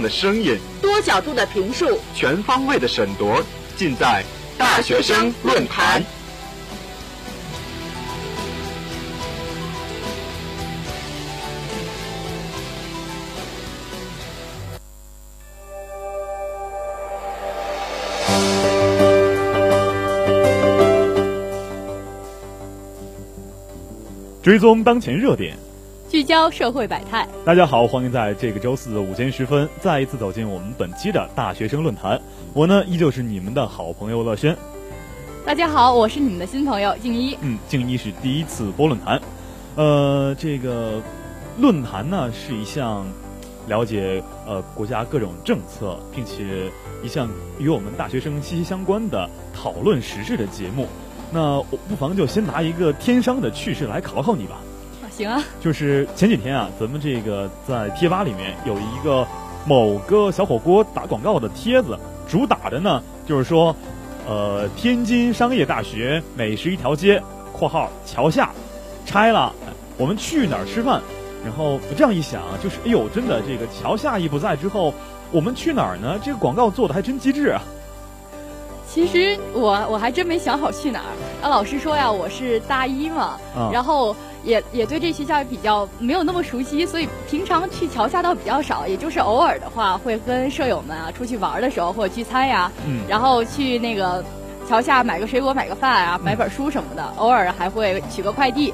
的声音，多角度的评述，全方位的审夺，尽在大学生论坛。追踪当前热点。聚焦社会百态，大家好，欢迎在这个周四的午间时分再一次走进我们本期的大学生论坛。我呢，依旧是你们的好朋友乐轩。大家好，我是你们的新朋友静一。嗯，静一是第一次播论坛。呃，这个论坛呢是一项了解呃国家各种政策，并且一项与我们大学生息息相关的讨论时事的节目。那我不妨就先拿一个天商的趣事来考考你吧。行啊，就是前几天啊，咱们这个在贴吧里面有一个某个小火锅打广告的帖子，主打的呢就是说，呃，天津商业大学美食一条街（括号桥下）拆了，我们去哪儿吃饭？然后这样一想，就是哎呦，真的这个桥下一不在之后，我们去哪儿呢？这个广告做的还真机智啊。其实我我还真没想好去哪儿。啊，老师说呀，我是大一嘛，然后。也也对这学校比较没有那么熟悉，所以平常去桥下倒比较少，也就是偶尔的话会跟舍友们啊出去玩的时候或者聚餐呀，嗯，然后去那个桥下买个水果、买个饭啊，买本书什么的，偶尔还会取个快递。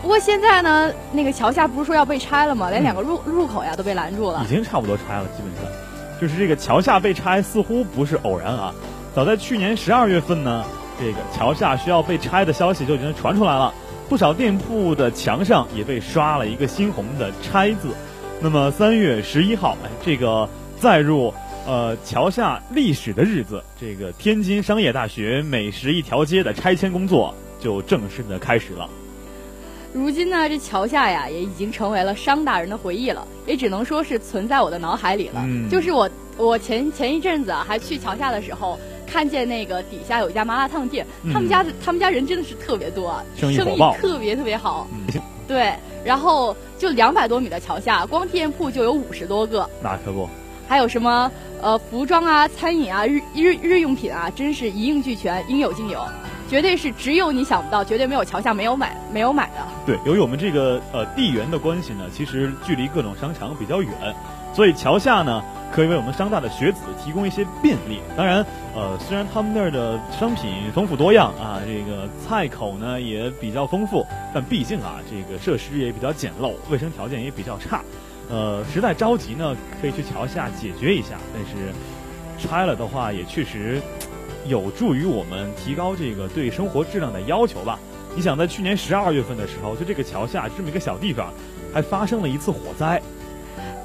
不过现在呢，那个桥下不是说要被拆了吗？连两个入入口呀都被拦住了。已经差不多拆了，基本上，就是这个桥下被拆似乎不是偶然啊。早在去年十二月份呢，这个桥下需要被拆的消息就已经传出来了。不少店铺的墙上也被刷了一个猩红的“拆”字。那么三月十一号，哎，这个载入呃桥下历史的日子，这个天津商业大学美食一条街的拆迁工作就正式的开始了。如今呢，这桥下呀也已经成为了商大人的回忆了，也只能说是存在我的脑海里了。就是我我前前一阵子啊还去桥下的时候。看见那个底下有一家麻辣烫店，他们家的他们家人真的是特别多，生意特别特别好。对，然后就两百多米的桥下，光店铺就有五十多个。那可不。还有什么呃服装啊、餐饮啊、日日日用品啊，真是一应俱全，应有尽有，绝对是只有你想不到，绝对没有桥下没有买没有买的。对，由于我们这个呃地缘的关系呢，其实距离各种商场比较远，所以桥下呢。可以为我们商大的学子提供一些便利。当然，呃，虽然他们那儿的商品丰富多样啊，这个菜口呢也比较丰富，但毕竟啊，这个设施也比较简陋，卫生条件也比较差。呃，实在着急呢，可以去桥下解决一下。但是拆了的话，也确实有助于我们提高这个对生活质量的要求吧。你想，在去年十二月份的时候，就这个桥下这么一个小地方，还发生了一次火灾，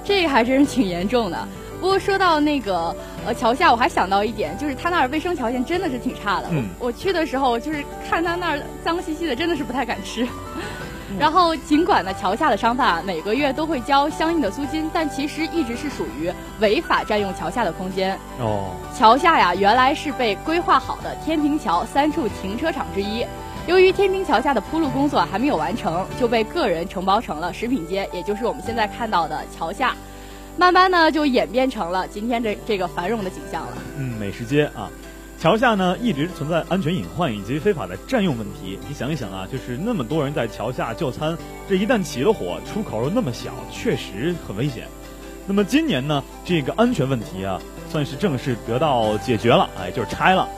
这还真是挺严重的。不过说到那个呃桥下，我还想到一点，就是他那儿卫生条件真的是挺差的。嗯，我去的时候就是看他那儿脏兮兮的，真的是不太敢吃。然后尽管呢桥下的商贩啊每个月都会交相应的租金，但其实一直是属于违法占用桥下的空间。哦，桥下呀原来是被规划好的天平桥三处停车场之一。由于天平桥下的铺路工作还没有完成，就被个人承包成了食品街，也就是我们现在看到的桥下。慢慢呢，就演变成了今天这这个繁荣的景象了。嗯，美食街啊，桥下呢一直存在安全隐患以及非法的占用问题。你想一想啊，就是那么多人在桥下就餐，这一旦起了火，出口又那么小，确实很危险。那么今年呢，这个安全问题啊，算是正式得到解决了，哎，就是拆了。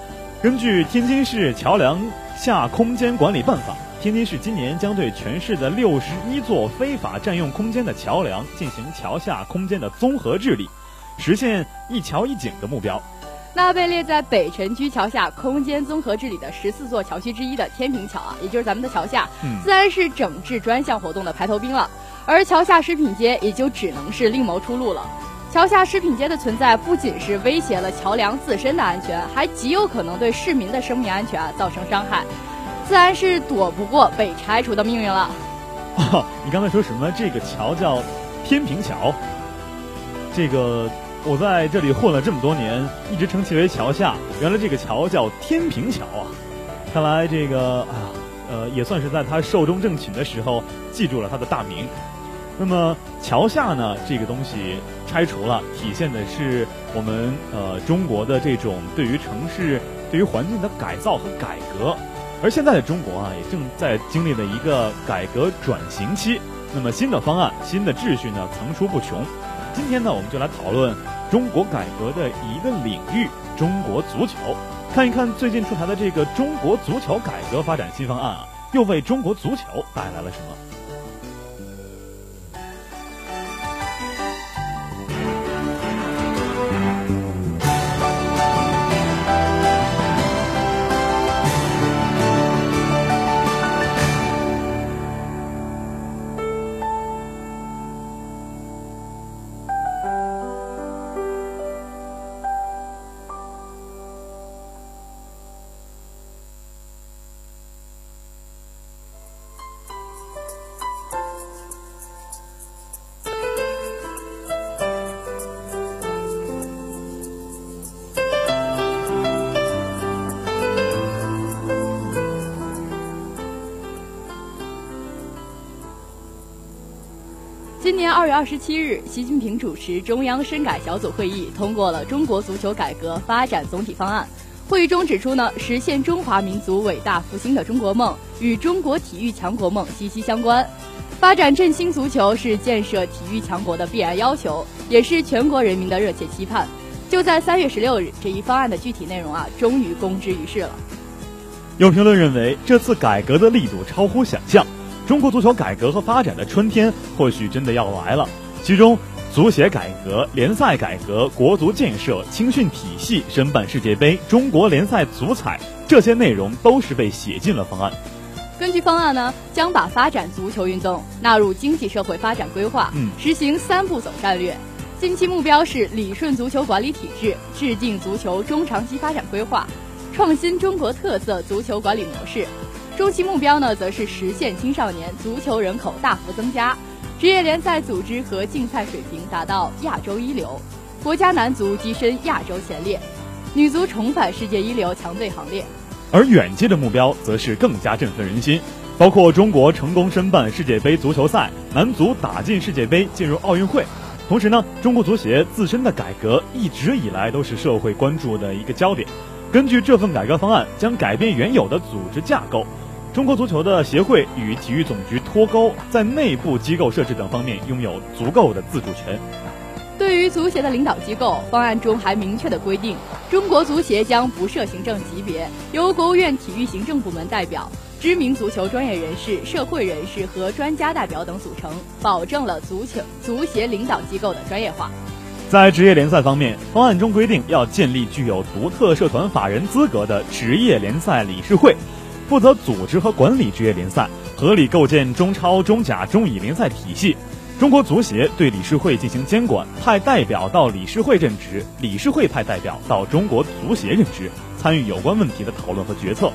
根据天津市桥梁下空间管理办法，天津市今年将对全市的六十一座非法占用空间的桥梁进行桥下空间的综合治理，实现一桥一景的目标。那被列在北辰区桥下空间综合治理的十四座桥区之一的天平桥啊，也就是咱们的桥下，自然是整治专项活动的排头兵了。而桥下食品街也就只能是另谋出路了。桥下食品街的存在不仅是威胁了桥梁自身的安全，还极有可能对市民的生命安全造成伤害，自然是躲不过被拆除的命运了。哦，你刚才说什么？这个桥叫天平桥？这个我在这里混了这么多年，一直称其为桥下，原来这个桥叫天平桥啊！看来这个啊，呃，也算是在他寿终正寝的时候记住了他的大名。那么桥下呢，这个东西拆除了，体现的是我们呃中国的这种对于城市、对于环境的改造和改革。而现在的中国啊，也正在经历了一个改革转型期。那么新的方案、新的秩序呢，层出不穷。今天呢，我们就来讨论中国改革的一个领域——中国足球，看一看最近出台的这个中国足球改革发展新方案啊，又为中国足球带来了什么？二十七日，习近平主持中央深改小组会议，通过了《中国足球改革发展总体方案》。会议中指出呢，实现中华民族伟大复兴的中国梦与中国体育强国梦息息相关，发展振兴足球是建设体育强国的必然要求，也是全国人民的热切期盼。就在三月十六日，这一方案的具体内容啊，终于公之于世了。有评论认为，这次改革的力度超乎想象。中国足球改革和发展的春天或许真的要来了。其中，足协改革、联赛改革、国足建设、青训体系、申办世界杯、中国联赛足彩这些内容都是被写进了方案。根据方案呢，将把发展足球运动纳入经济社会发展规划，实行三步走战略。近期目标是理顺足球管理体制，制定足球中长期发展规划，创新中国特色足球管理模式。中期目标呢，则是实现青少年足球人口大幅增加，职业联赛组织和竞赛水平达到亚洲一流，国家男足跻身亚洲前列，女足重返世界一流强队行列。而远期的目标则是更加振奋人心，包括中国成功申办世界杯足球赛，男足打进世界杯，进入奥运会。同时呢，中国足协自身的改革一直以来都是社会关注的一个焦点。根据这份改革方案，将改变原有的组织架构。中国足球的协会与体育总局脱钩，在内部机构设置等方面拥有足够的自主权。对于足协的领导机构，方案中还明确的规定，中国足协将不设行政级别，由国务院体育行政部门代表、知名足球专业人士、社会人士和专家代表等组成，保证了足球足协领导机构的专业化。在职业联赛方面，方案中规定要建立具有独特社团法人资格的职业联赛理事会，负责组织和管理职业联赛，合理构建中超、中甲、中乙联赛体系。中国足协对理事会进行监管，派代表到理事会任职，理事会派代表到中国足协任职，参与有关问题的讨论和决策。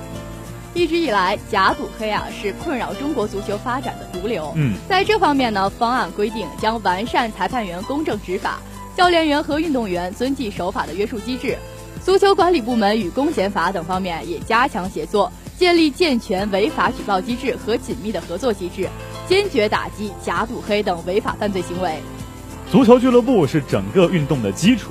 一直以来，假赌黑啊是困扰中国足球发展的毒瘤。嗯，在这方面呢，方案规定将完善裁判员公正执法、教练员和运动员遵纪守法的约束机制，足球管理部门与公检法等方面也加强协作，建立健全违法举报机制和紧密的合作机制。坚决打击假赌黑等违法犯罪行为。足球俱乐部是整个运动的基础。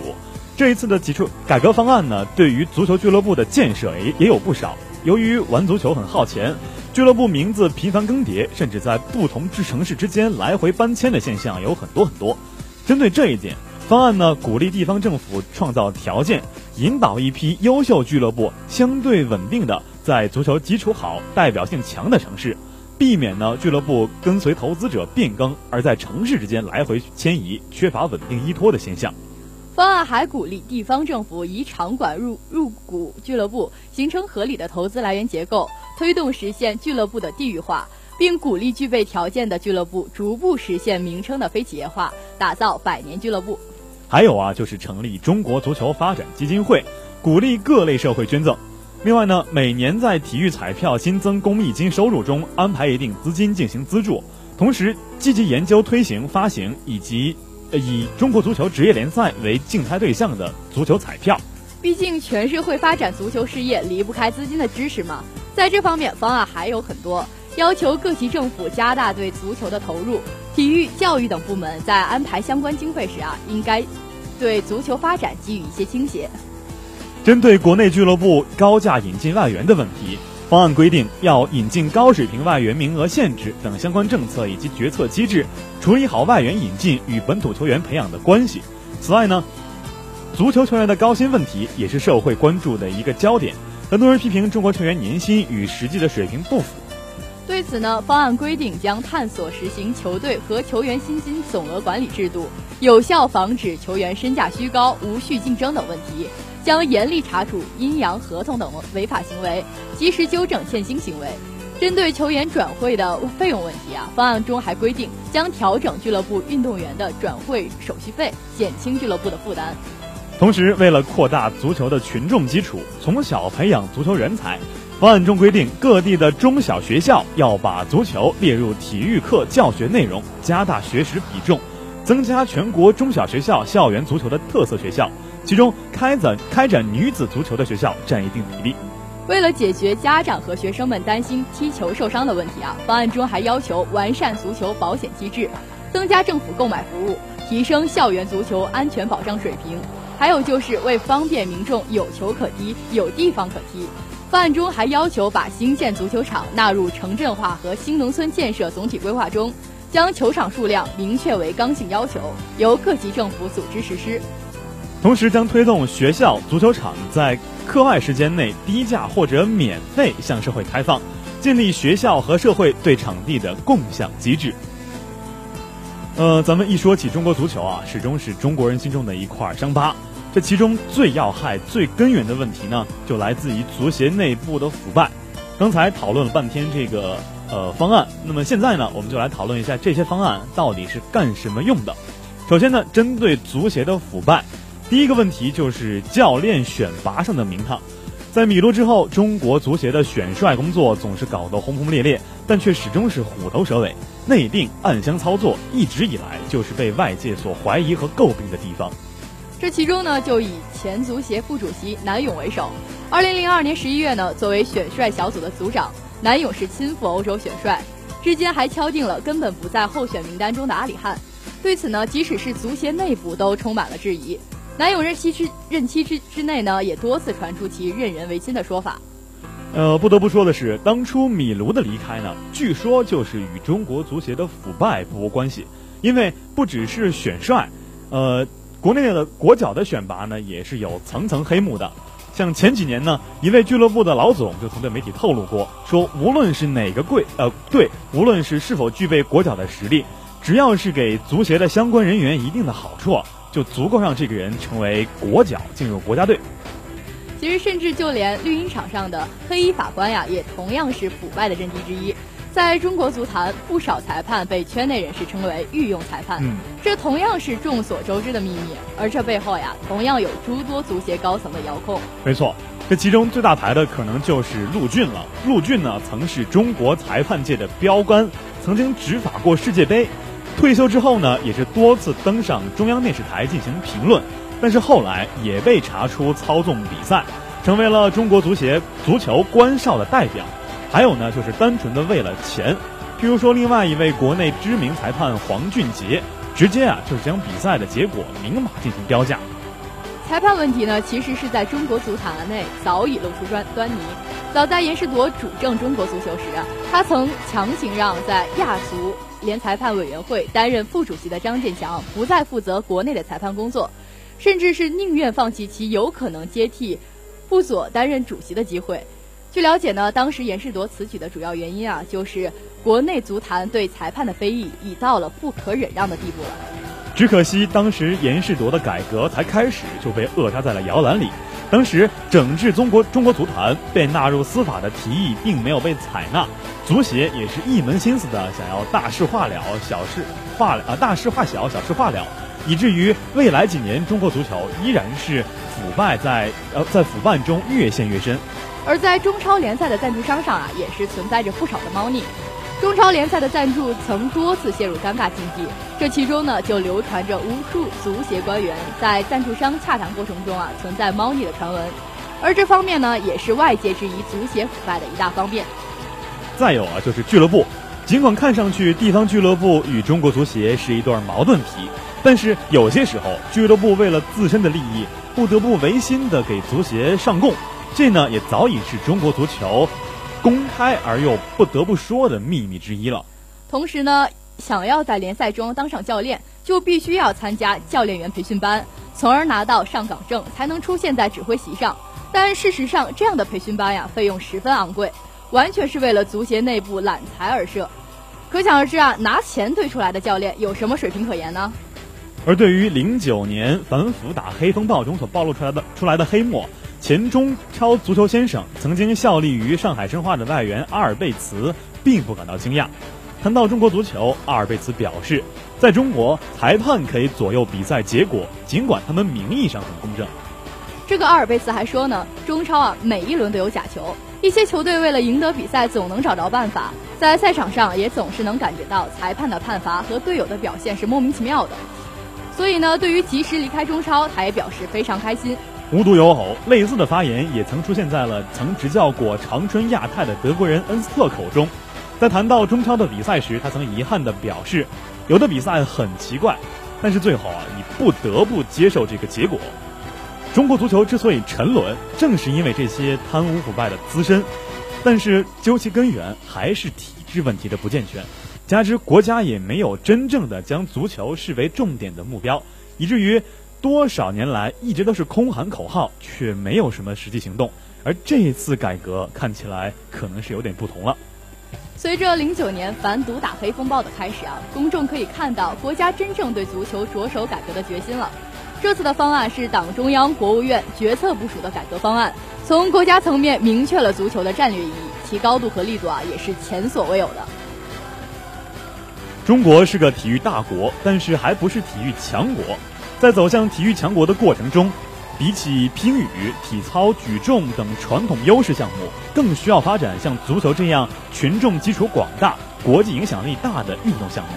这一次的提出改革方案呢，对于足球俱乐部的建设也也有不少。由于玩足球很耗钱，俱乐部名字频繁更迭，甚至在不同之城市之间来回搬迁的现象有很多很多。针对这一点，方案呢鼓励地方政府创造条件，引导一批优秀俱乐部相对稳定的在足球基础好、代表性强的城市。避免呢俱乐部跟随投资者变更，而在城市之间来回迁移，缺乏稳定依托的现象。方案还鼓励地方政府以场馆入入股俱乐部，形成合理的投资来源结构，推动实现俱乐部的地域化，并鼓励具备条件的俱乐部逐步实现名称的非企业化，打造百年俱乐部。还有啊，就是成立中国足球发展基金会，鼓励各类社会捐赠。另外呢，每年在体育彩票新增公益金收入中安排一定资金进行资助，同时积极研究推行发行以及以中国足球职业联赛为竞猜对象的足球彩票。毕竟全社会发展足球事业离不开资金的支持嘛。在这方面，方案还有很多，要求各级政府加大对足球的投入，体育、教育等部门在安排相关经费时啊，应该对足球发展给予一些倾斜。针对国内俱乐部高价引进外援的问题，方案规定要引进高水平外援名额限制等相关政策以及决策机制，处理好外援引进与本土球员培养的关系。此外呢，足球球员的高薪问题也是社会关注的一个焦点。很多人批评中国球员年薪与实际的水平不符。对此呢，方案规定将探索实行球队和球员薪金总额管理制度，有效防止球员身价虚高、无序竞争等问题。将严厉查处阴阳合同等违法行为，及时纠正欠薪行为。针对球员转会的费用问题啊，方案中还规定将调整俱乐部运动员的转会手续费，减轻俱乐部的负担。同时，为了扩大足球的群众基础，从小培养足球人才，方案中规定各地的中小学校要把足球列入体育课教学内容，加大学时比重，增加全国中小学校校园足球的特色学校。其中，开展开展女子足球的学校占一定比例。为了解决家长和学生们担心踢球受伤的问题啊，方案中还要求完善足球保险机制，增加政府购买服务，提升校园足球安全保障水平。还有就是为方便民众有球可踢、有地方可踢，方案中还要求把新建足球场纳入城镇化和新农村建设总体规划中，将球场数量明确为刚性要求，由各级政府组织实施。同时将推动学校足球场在课外时间内低价或者免费向社会开放，建立学校和社会对场地的共享机制。呃，咱们一说起中国足球啊，始终是中国人心中的一块伤疤。这其中最要害、最根源的问题呢，就来自于足协内部的腐败。刚才讨论了半天这个呃方案，那么现在呢，我们就来讨论一下这些方案到底是干什么用的。首先呢，针对足协的腐败。第一个问题就是教练选拔上的名堂，在米卢之后，中国足协的选帅工作总是搞得轰轰烈烈，但却始终是虎头蛇尾，内定暗箱操作，一直以来就是被外界所怀疑和诟病的地方。这其中呢，就以前足协副主席南勇为首。二零零二年十一月呢，作为选帅小组的组长，南勇是亲赴欧洲选帅，之间还敲定了根本不在候选名单中的阿里汉。对此呢，即使是足协内部都充满了质疑。南勇任期之任期之之内呢，也多次传出其任人唯亲的说法。呃，不得不说的是，当初米卢的离开呢，据说就是与中国足协的腐败不无关系。因为不只是选帅，呃，国内的国脚的选拔呢，也是有层层黑幕的。像前几年呢，一位俱乐部的老总就曾对媒体透露过，说无论是哪个贵呃队，无论是是否具备国脚的实力，只要是给足协的相关人员一定的好处，就足够让这个人成为国脚进入国家队。其实，甚至就连绿茵场上的黑衣法官呀，也同样是腐败的阵地之一。在中国足坛，不少裁判被圈内人士称为御用裁判，这同样是众所周知的秘密。而这背后呀，同样有诸多足协高层的遥控。没错，这其中最大牌的可能就是陆俊了。陆俊呢，曾是中国裁判界的标杆，曾经执法过世界杯。退休之后呢，也是多次登上中央电视台进行评论。但是后来也被查出操纵比赛，成为了中国足协足球官哨的代表。还有呢，就是单纯的为了钱，譬如说另外一位国内知名裁判黄俊杰，直接啊就是将比赛的结果明码进行标价。裁判问题呢，其实是在中国足坛内早已露出端端倪。早在严世铎主政中国足球时啊，他曾强行让在亚足联裁判委员会担任副主席的张建强不再负责国内的裁判工作，甚至是宁愿放弃其有可能接替布佐担任主席的机会。据了解呢，当时严世铎此举的主要原因啊，就是国内足坛对裁判的非议已到了不可忍让的地步了。只可惜当时严世铎的改革才开始就被扼杀在了摇篮里。当时整治中国中国足坛被纳入司法的提议并没有被采纳，足协也是一门心思的想要大事化了，小事化了啊大事化小，小事化了，以至于未来几年中国足球依然是腐败在呃在腐败中越陷越深。而在中超联赛的赞助商上啊，也是存在着不少的猫腻。中超联赛的赞助曾多次陷入尴尬境地，这其中呢，就流传着无数足协官员在赞助商洽谈过程中啊存在猫腻的传闻。而这方面呢，也是外界质疑足协腐败的一大方面。再有啊，就是俱乐部，尽管看上去地方俱乐部与中国足协是一对矛盾体，但是有些时候俱乐部为了自身的利益，不得不违心的给足协上供。这呢，也早已是中国足球公开而又不得不说的秘密之一了。同时呢，想要在联赛中当上教练，就必须要参加教练员培训班，从而拿到上岗证，才能出现在指挥席上。但事实上，这样的培训班呀，费用十分昂贵，完全是为了足协内部揽财而设。可想而知啊，拿钱堆出来的教练有什么水平可言呢？而对于零九年反腐打黑风暴中所暴露出来的出来的黑幕。前中超足球先生、曾经效力于上海申花的外援阿尔贝茨并不感到惊讶。谈到中国足球，阿尔贝茨表示，在中国，裁判可以左右比赛结果，尽管他们名义上很公正。这个阿尔贝茨还说呢，中超啊，每一轮都有假球，一些球队为了赢得比赛，总能找着办法，在赛场上也总是能感觉到裁判的判罚和队友的表现是莫名其妙的。所以呢，对于及时离开中超，他也表示非常开心。无独有偶，类似的发言也曾出现在了曾执教过长春亚泰的德国人恩斯特口中。在谈到中超的比赛时，他曾遗憾地表示：“有的比赛很奇怪，但是最后啊，你不得不接受这个结果。”中国足球之所以沉沦，正是因为这些贪污腐败的滋生。但是究其根源，还是体制问题的不健全，加之国家也没有真正的将足球视为重点的目标，以至于。多少年来一直都是空喊口号，却没有什么实际行动。而这一次改革看起来可能是有点不同了。随着零九年反赌打黑风暴的开始啊，公众可以看到国家真正对足球着手改革的决心了。这次的方案是党中央、国务院决策部署的改革方案，从国家层面明确了足球的战略意义，其高度和力度啊也是前所未有的。中国是个体育大国，但是还不是体育强国。在走向体育强国的过程中，比起乒羽、体操、举重等传统优势项目，更需要发展像足球这样群众基础广大、国际影响力大的运动项目。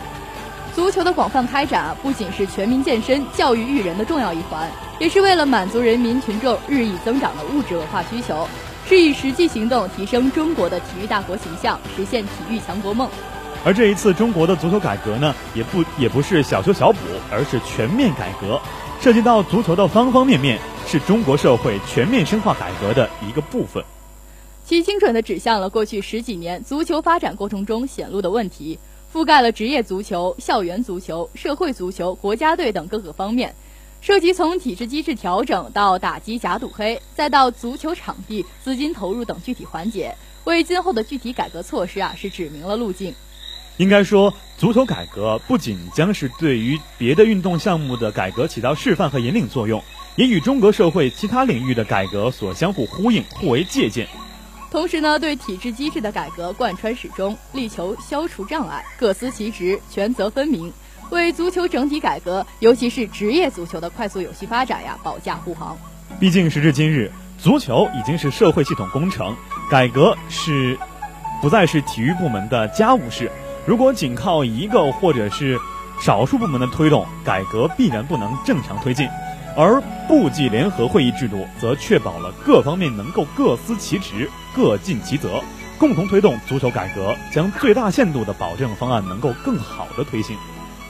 足球的广泛开展啊，不仅是全民健身、教育育人的重要一环，也是为了满足人民群众日益增长的物质文化需求，是以实际行动提升中国的体育大国形象，实现体育强国梦。而这一次中国的足球改革呢，也不也不是小修小补，而是全面改革，涉及到足球的方方面面，是中国社会全面深化改革的一个部分。其精准地指向了过去十几年足球发展过程中显露的问题，覆盖了职业足球、校园足球、社会足球、国家队等各个方面，涉及从体制机制调整到打击假赌黑，再到足球场地资金投入等具体环节，为今后的具体改革措施啊是指明了路径。应该说，足球改革不仅将是对于别的运动项目的改革起到示范和引领作用，也与中国社会其他领域的改革所相互呼应、互为借鉴。同时呢，对体制机制的改革贯穿始终，力求消除障碍，各司其职，权责分明。为足球整体改革，尤其是职业足球的快速有序发展呀，保驾护航。毕竟时至今日，足球已经是社会系统工程，改革是不再是体育部门的家务事。如果仅靠一个或者是少数部门的推动，改革必然不能正常推进。而部际联合会议制度则确保了各方面能够各司其职、各尽其责，共同推动足球改革，将最大限度的保证方案能够更好的推行。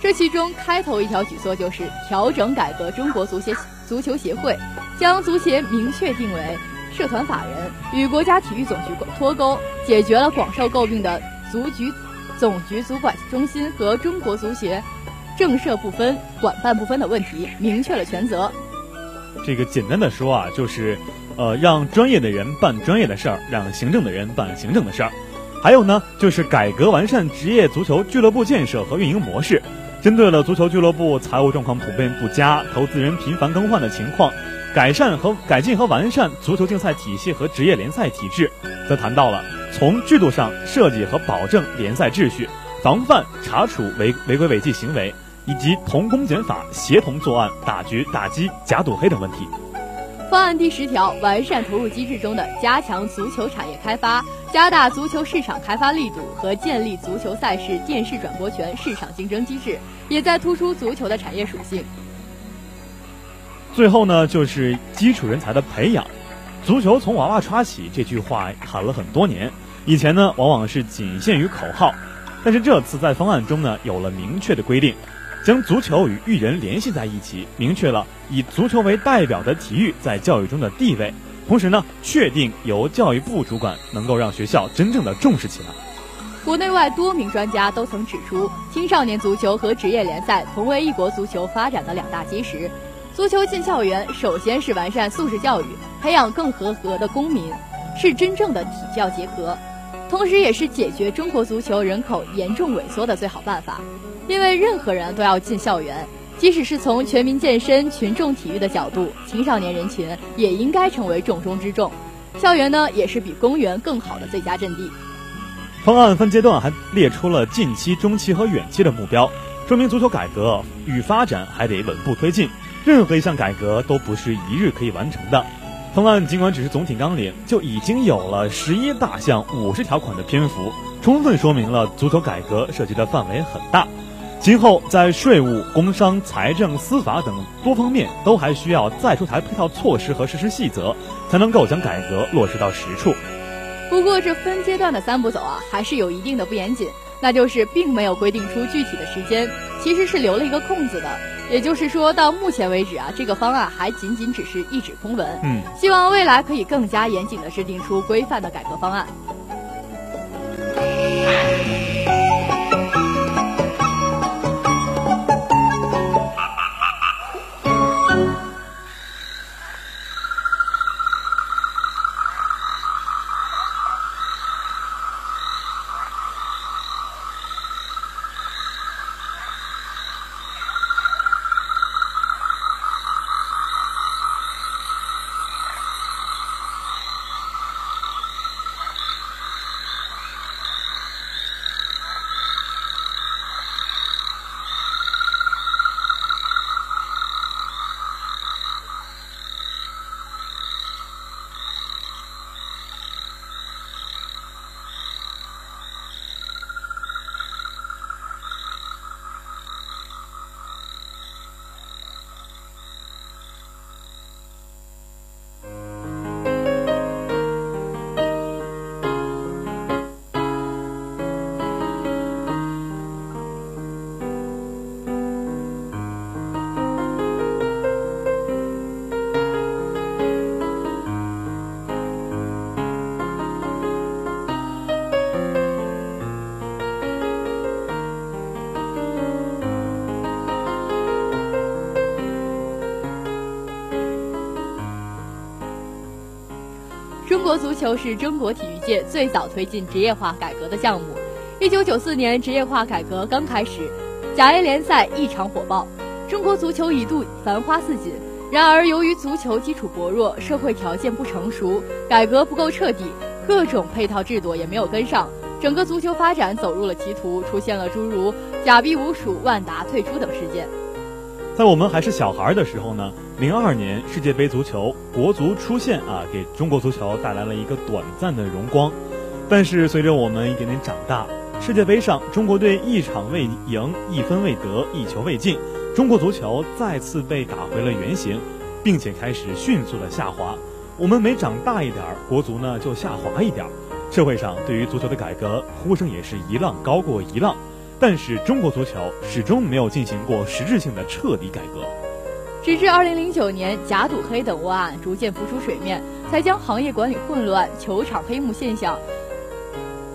这其中开头一条举措就是调整改革中国足协足球协会，将足协明确定为社团法人，与国家体育总局脱钩，解决了广受诟病的足局总局足管中心和中国足协政社不分、管办不分的问题，明确了权责。这个简单的说啊，就是，呃，让专业的人办专业的事儿，让行政的人办行政的事儿。还有呢，就是改革完善职业足球俱乐部建设和运营模式。针对了足球俱乐部财务状况普遍不佳、投资人频繁更换的情况，改善和改进和完善足球竞赛体系和职业联赛体制，则谈到了从制度上设计和保证联赛秩序，防范查处违违规违纪行为，以及同公检法协同作案，打局打击假赌黑等问题。方案第十条，完善投入机制中的加强足球产业开发。加大足球市场开发力度和建立足球赛事电视转播权市场竞争机制，也在突出足球的产业属性。最后呢，就是基础人才的培养。足球从娃娃抓起这句话喊了很多年，以前呢往往是仅限于口号，但是这次在方案中呢有了明确的规定，将足球与育人联系在一起，明确了以足球为代表的体育在教育中的地位。同时呢，确定由教育部主管，能够让学校真正的重视起来。国内外多名专家都曾指出，青少年足球和职业联赛同为一国足球发展的两大基石。足球进校园，首先是完善素质教育，培养更合格的公民，是真正的体教结合，同时也是解决中国足球人口严重萎缩的最好办法。因为任何人都要进校园。即使是从全民健身、群众体育的角度，青少年人群也应该成为重中之重。校园呢，也是比公园更好的最佳阵地。方案分阶段还列出了近期、中期和远期的目标，说明足球改革与发展还得稳步推进。任何一项改革都不是一日可以完成的。方案尽管只是总体纲领，就已经有了十一大项、五十条款的篇幅，充分说明了足球改革涉及的范围很大。今后在税务、工商、财政、司法等多方面，都还需要再出台配套措施和实施细则，才能够将改革落实到实处。不过，这分阶段的三步走啊，还是有一定的不严谨，那就是并没有规定出具体的时间，其实是留了一个空子的。也就是说到目前为止啊，这个方案还仅仅只是一纸空文。嗯，希望未来可以更加严谨的制定出规范的改革方案。国足球是中国体育界最早推进职业化改革的项目。一九九四年，职业化改革刚开始，甲 A 联赛异常火爆，中国足球一度繁花似锦。然而，由于足球基础薄弱，社会条件不成熟，改革不够彻底，各种配套制度也没有跟上，整个足球发展走入了歧途，出现了诸如假币无鼠、万达退出等事件。在我们还是小孩的时候呢，零二年世界杯足球国足出现啊，给中国足球带来了一个短暂的荣光。但是随着我们一点点长大，世界杯上中国队一场未赢，一分未得，一球未进，中国足球再次被打回了原形，并且开始迅速的下滑。我们每长大一点，国足呢就下滑一点。社会上对于足球的改革呼声也是一浪高过一浪。但是中国足球始终没有进行过实质性的彻底改革，直至二零零九年假赌黑等窝案逐渐浮出水面，才将行业管理混乱、球场黑幕现象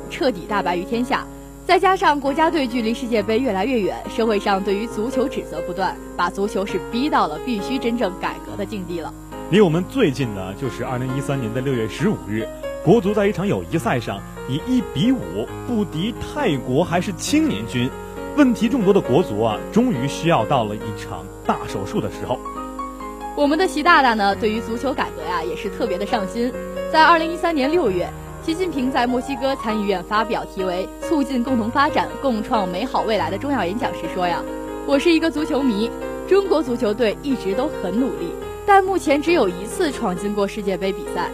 彻底大白于天下。再加上国家队距离世界杯越来越远，社会上对于足球指责不断，把足球是逼到了必须真正改革的境地了。离我们最近的就是二零一三年的六月十五日。国足在一场友谊赛上以一比五不敌泰国，还是青年军。问题众多的国足啊，终于需要到了一场大手术的时候。我们的习大大呢，对于足球改革呀，也是特别的上心。在二零一三年六月，习近平在墨西哥参议院发表题为“促进共同发展，共创美好未来”的重要演讲时说呀：“我是一个足球迷，中国足球队一直都很努力，但目前只有一次闯进过世界杯比赛。”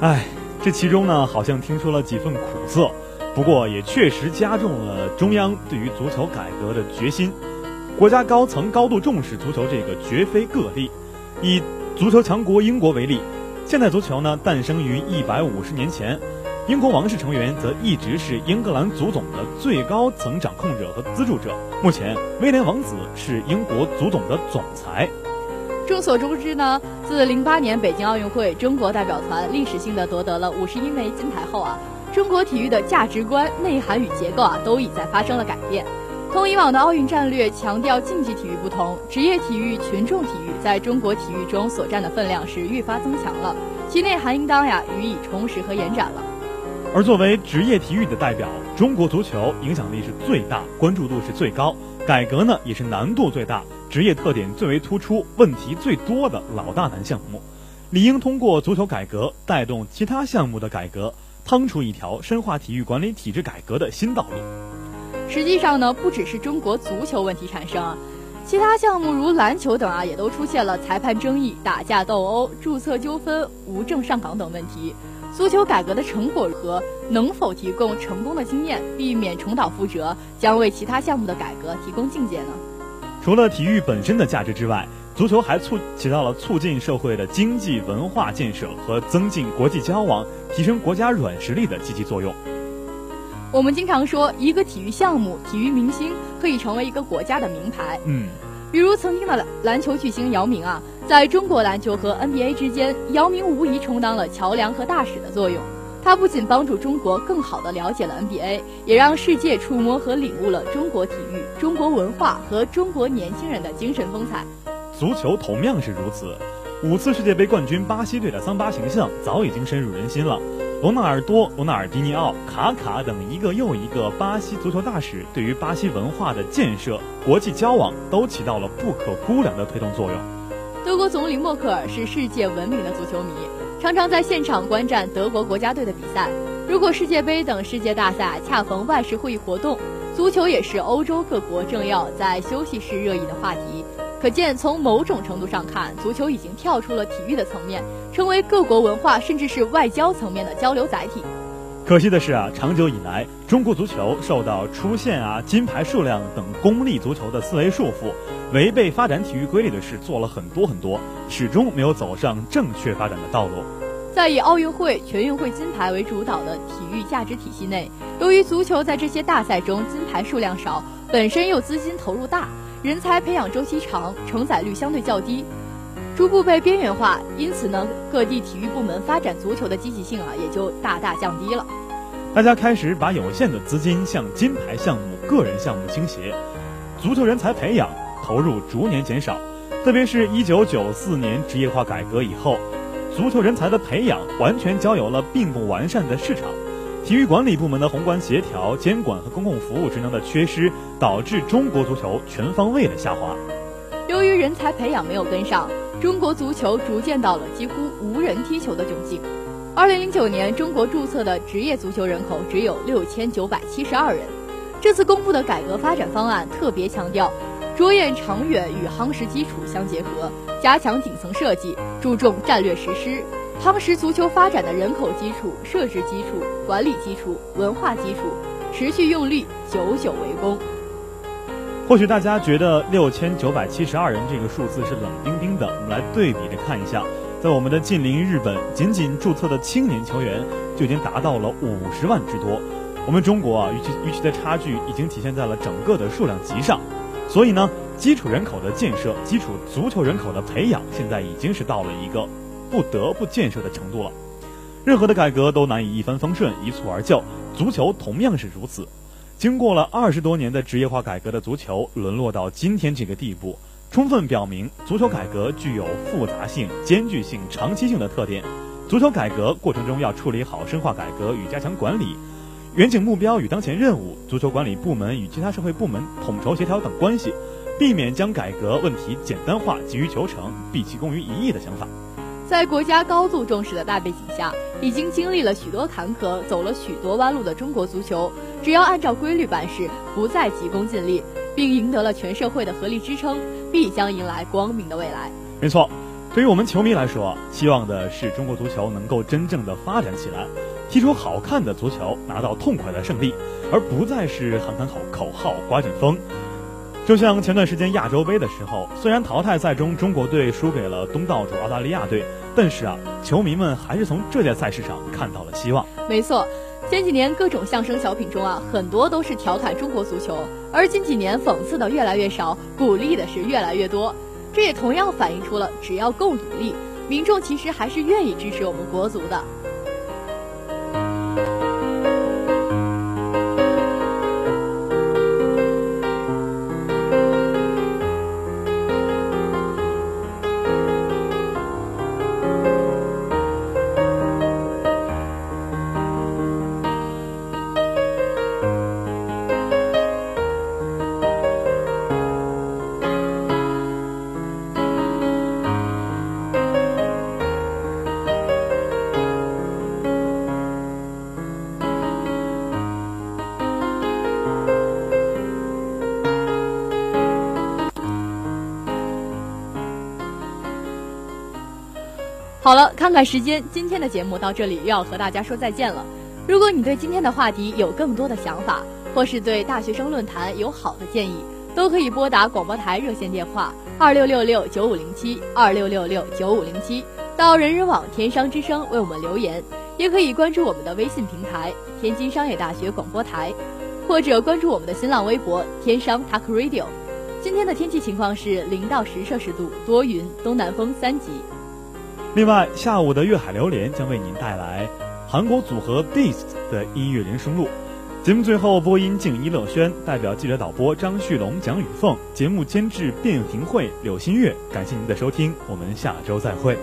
唉。这其中呢，好像听出了几分苦涩，不过也确实加重了中央对于足球改革的决心。国家高层高度重视足球，这个绝非个例。以足球强国英国为例，现代足球呢诞生于一百五十年前，英国王室成员则一直是英格兰足总的最高层掌控者和资助者。目前，威廉王子是英国足总的总裁。众所周知呢，自零八年北京奥运会，中国代表团历史性的夺得了五十一枚金牌后啊，中国体育的价值观、内涵与结构啊，都已在发生了改变。同以往的奥运战略强调竞技体育不同，职业体育、群众体育在中国体育中所占的分量是愈发增强了，其内涵应当呀予以充实和延展了。而作为职业体育的代表，中国足球影响力是最大，关注度是最高，改革呢也是难度最大。职业特点最为突出、问题最多的老大难项目，理应通过足球改革带动其他项目的改革，趟出一条深化体育管理体制改革的新道路。实际上呢，不只是中国足球问题产生啊，其他项目如篮球等啊，也都出现了裁判争议、打架斗殴、注册纠纷、无证上岗等问题。足球改革的成果如何？能否提供成功的经验，避免重蹈覆辙，将为其他项目的改革提供境界呢？除了体育本身的价值之外，足球还促起到了促进社会的经济文化建设和增进国际交往、提升国家软实力的积极作用。我们经常说，一个体育项目、体育明星可以成为一个国家的名牌。嗯，比如曾经的篮篮球巨星姚明啊，在中国篮球和 NBA 之间，姚明无疑充当了桥梁和大使的作用。他不仅帮助中国更好地了解了 NBA，也让世界触摸和领悟了中国体育、中国文化和中国年轻人的精神风采。足球同样是如此，五次世界杯冠军巴西队的桑巴形象早已经深入人心了。罗纳尔多、罗纳尔迪尼奥、卡卡等一个又一个巴西足球大使，对于巴西文化的建设、国际交往都起到了不可估量的推动作用。德国总理默克尔是世界闻名的足球迷。常常在现场观战德国国家队的比赛。如果世界杯等世界大赛恰逢外事会议活动，足球也是欧洲各国正要在休息室热议的话题。可见，从某种程度上看，足球已经跳出了体育的层面，成为各国文化甚至是外交层面的交流载体。可惜的是啊，长久以来，中国足球受到出线啊、金牌数量等功利足球的思维束缚，违背发展体育规律的事做了很多很多，始终没有走上正确发展的道路。在以奥运会、全运会金牌为主导的体育价值体系内，由于足球在这些大赛中金牌数量少，本身又资金投入大，人才培养周期长，承载率相对较低，逐步被边缘化。因此呢，各地体育部门发展足球的积极性啊，也就大大降低了。大家开始把有限的资金向金牌项目、个人项目倾斜，足球人才培养投入逐年减少。特别是一九九四年职业化改革以后。足球人才的培养完全交由了并不完善的市场。体育管理部门的宏观协调、监管和公共服务职能的缺失，导致中国足球全方位的下滑。由于人才培养没有跟上，中国足球逐渐到了几乎无人踢球的窘境。二零零九年，中国注册的职业足球人口只有六千九百七十二人。这次公布的改革发展方案特别强调，着眼长远与夯实基础相结合，加强顶层设计，注重战略实施。夯实足球发展的人口基础、设置基础、管理基础、文化基础，持续用力，久久为功。或许大家觉得六千九百七十二人这个数字是冷冰冰的，我们来对比着看一下，在我们的近邻日本，仅仅注册的青年球员就已经达到了五十万之多。我们中国啊，与其与其的差距已经体现在了整个的数量级上。所以呢，基础人口的建设、基础足球人口的培养，现在已经是到了一个。不得不建设的程度了。任何的改革都难以一帆风顺、一蹴而就，足球同样是如此。经过了二十多年的职业化改革的足球，沦落到今天这个地步，充分表明足球改革具有复杂性、艰巨性、长期性的特点。足球改革过程中要处理好深化改革与加强管理、远景目标与当前任务、足球管理部门与其他社会部门统筹协调等关系，避免将改革问题简单化、急于求成、毕其功于一役的想法。在国家高度重视的大背景下，已经经历了许多坎坷，走了许多弯路的中国足球，只要按照规律办事，不再急功近利，并赢得了全社会的合力支撑，必将迎来光明的未来。没错，对于我们球迷来说，希望的是中国足球能够真正的发展起来，踢出好看的足球，拿到痛快的胜利，而不再是喊喊口口号、刮阵风。就像前段时间亚洲杯的时候，虽然淘汰赛中中国队输给了东道主澳大利亚队，但是啊，球迷们还是从这届赛事上看到了希望。没错，前几年各种相声小品中啊，很多都是调侃中国足球，而近几年讽刺的越来越少，鼓励的是越来越多。这也同样反映出了，只要够努力，民众其实还是愿意支持我们国足的。好了，看看时间，今天的节目到这里又要和大家说再见了。如果你对今天的话题有更多的想法，或是对大学生论坛有好的建议，都可以拨打广播台热线电话二六六六九五零七二六六六九五零七，到人人网天商之声为我们留言，也可以关注我们的微信平台天津商业大学广播台，或者关注我们的新浪微博天商 Talk Radio。今天的天气情况是零到十摄氏度，多云，东南风三级。另外，下午的粤海榴莲将为您带来韩国组合 Beast 的音乐人生路。节目最后，播音静一乐轩，代表记者导播张旭龙、蒋雨凤，节目监制卞廷慧、柳新月。感谢您的收听，我们下周再会。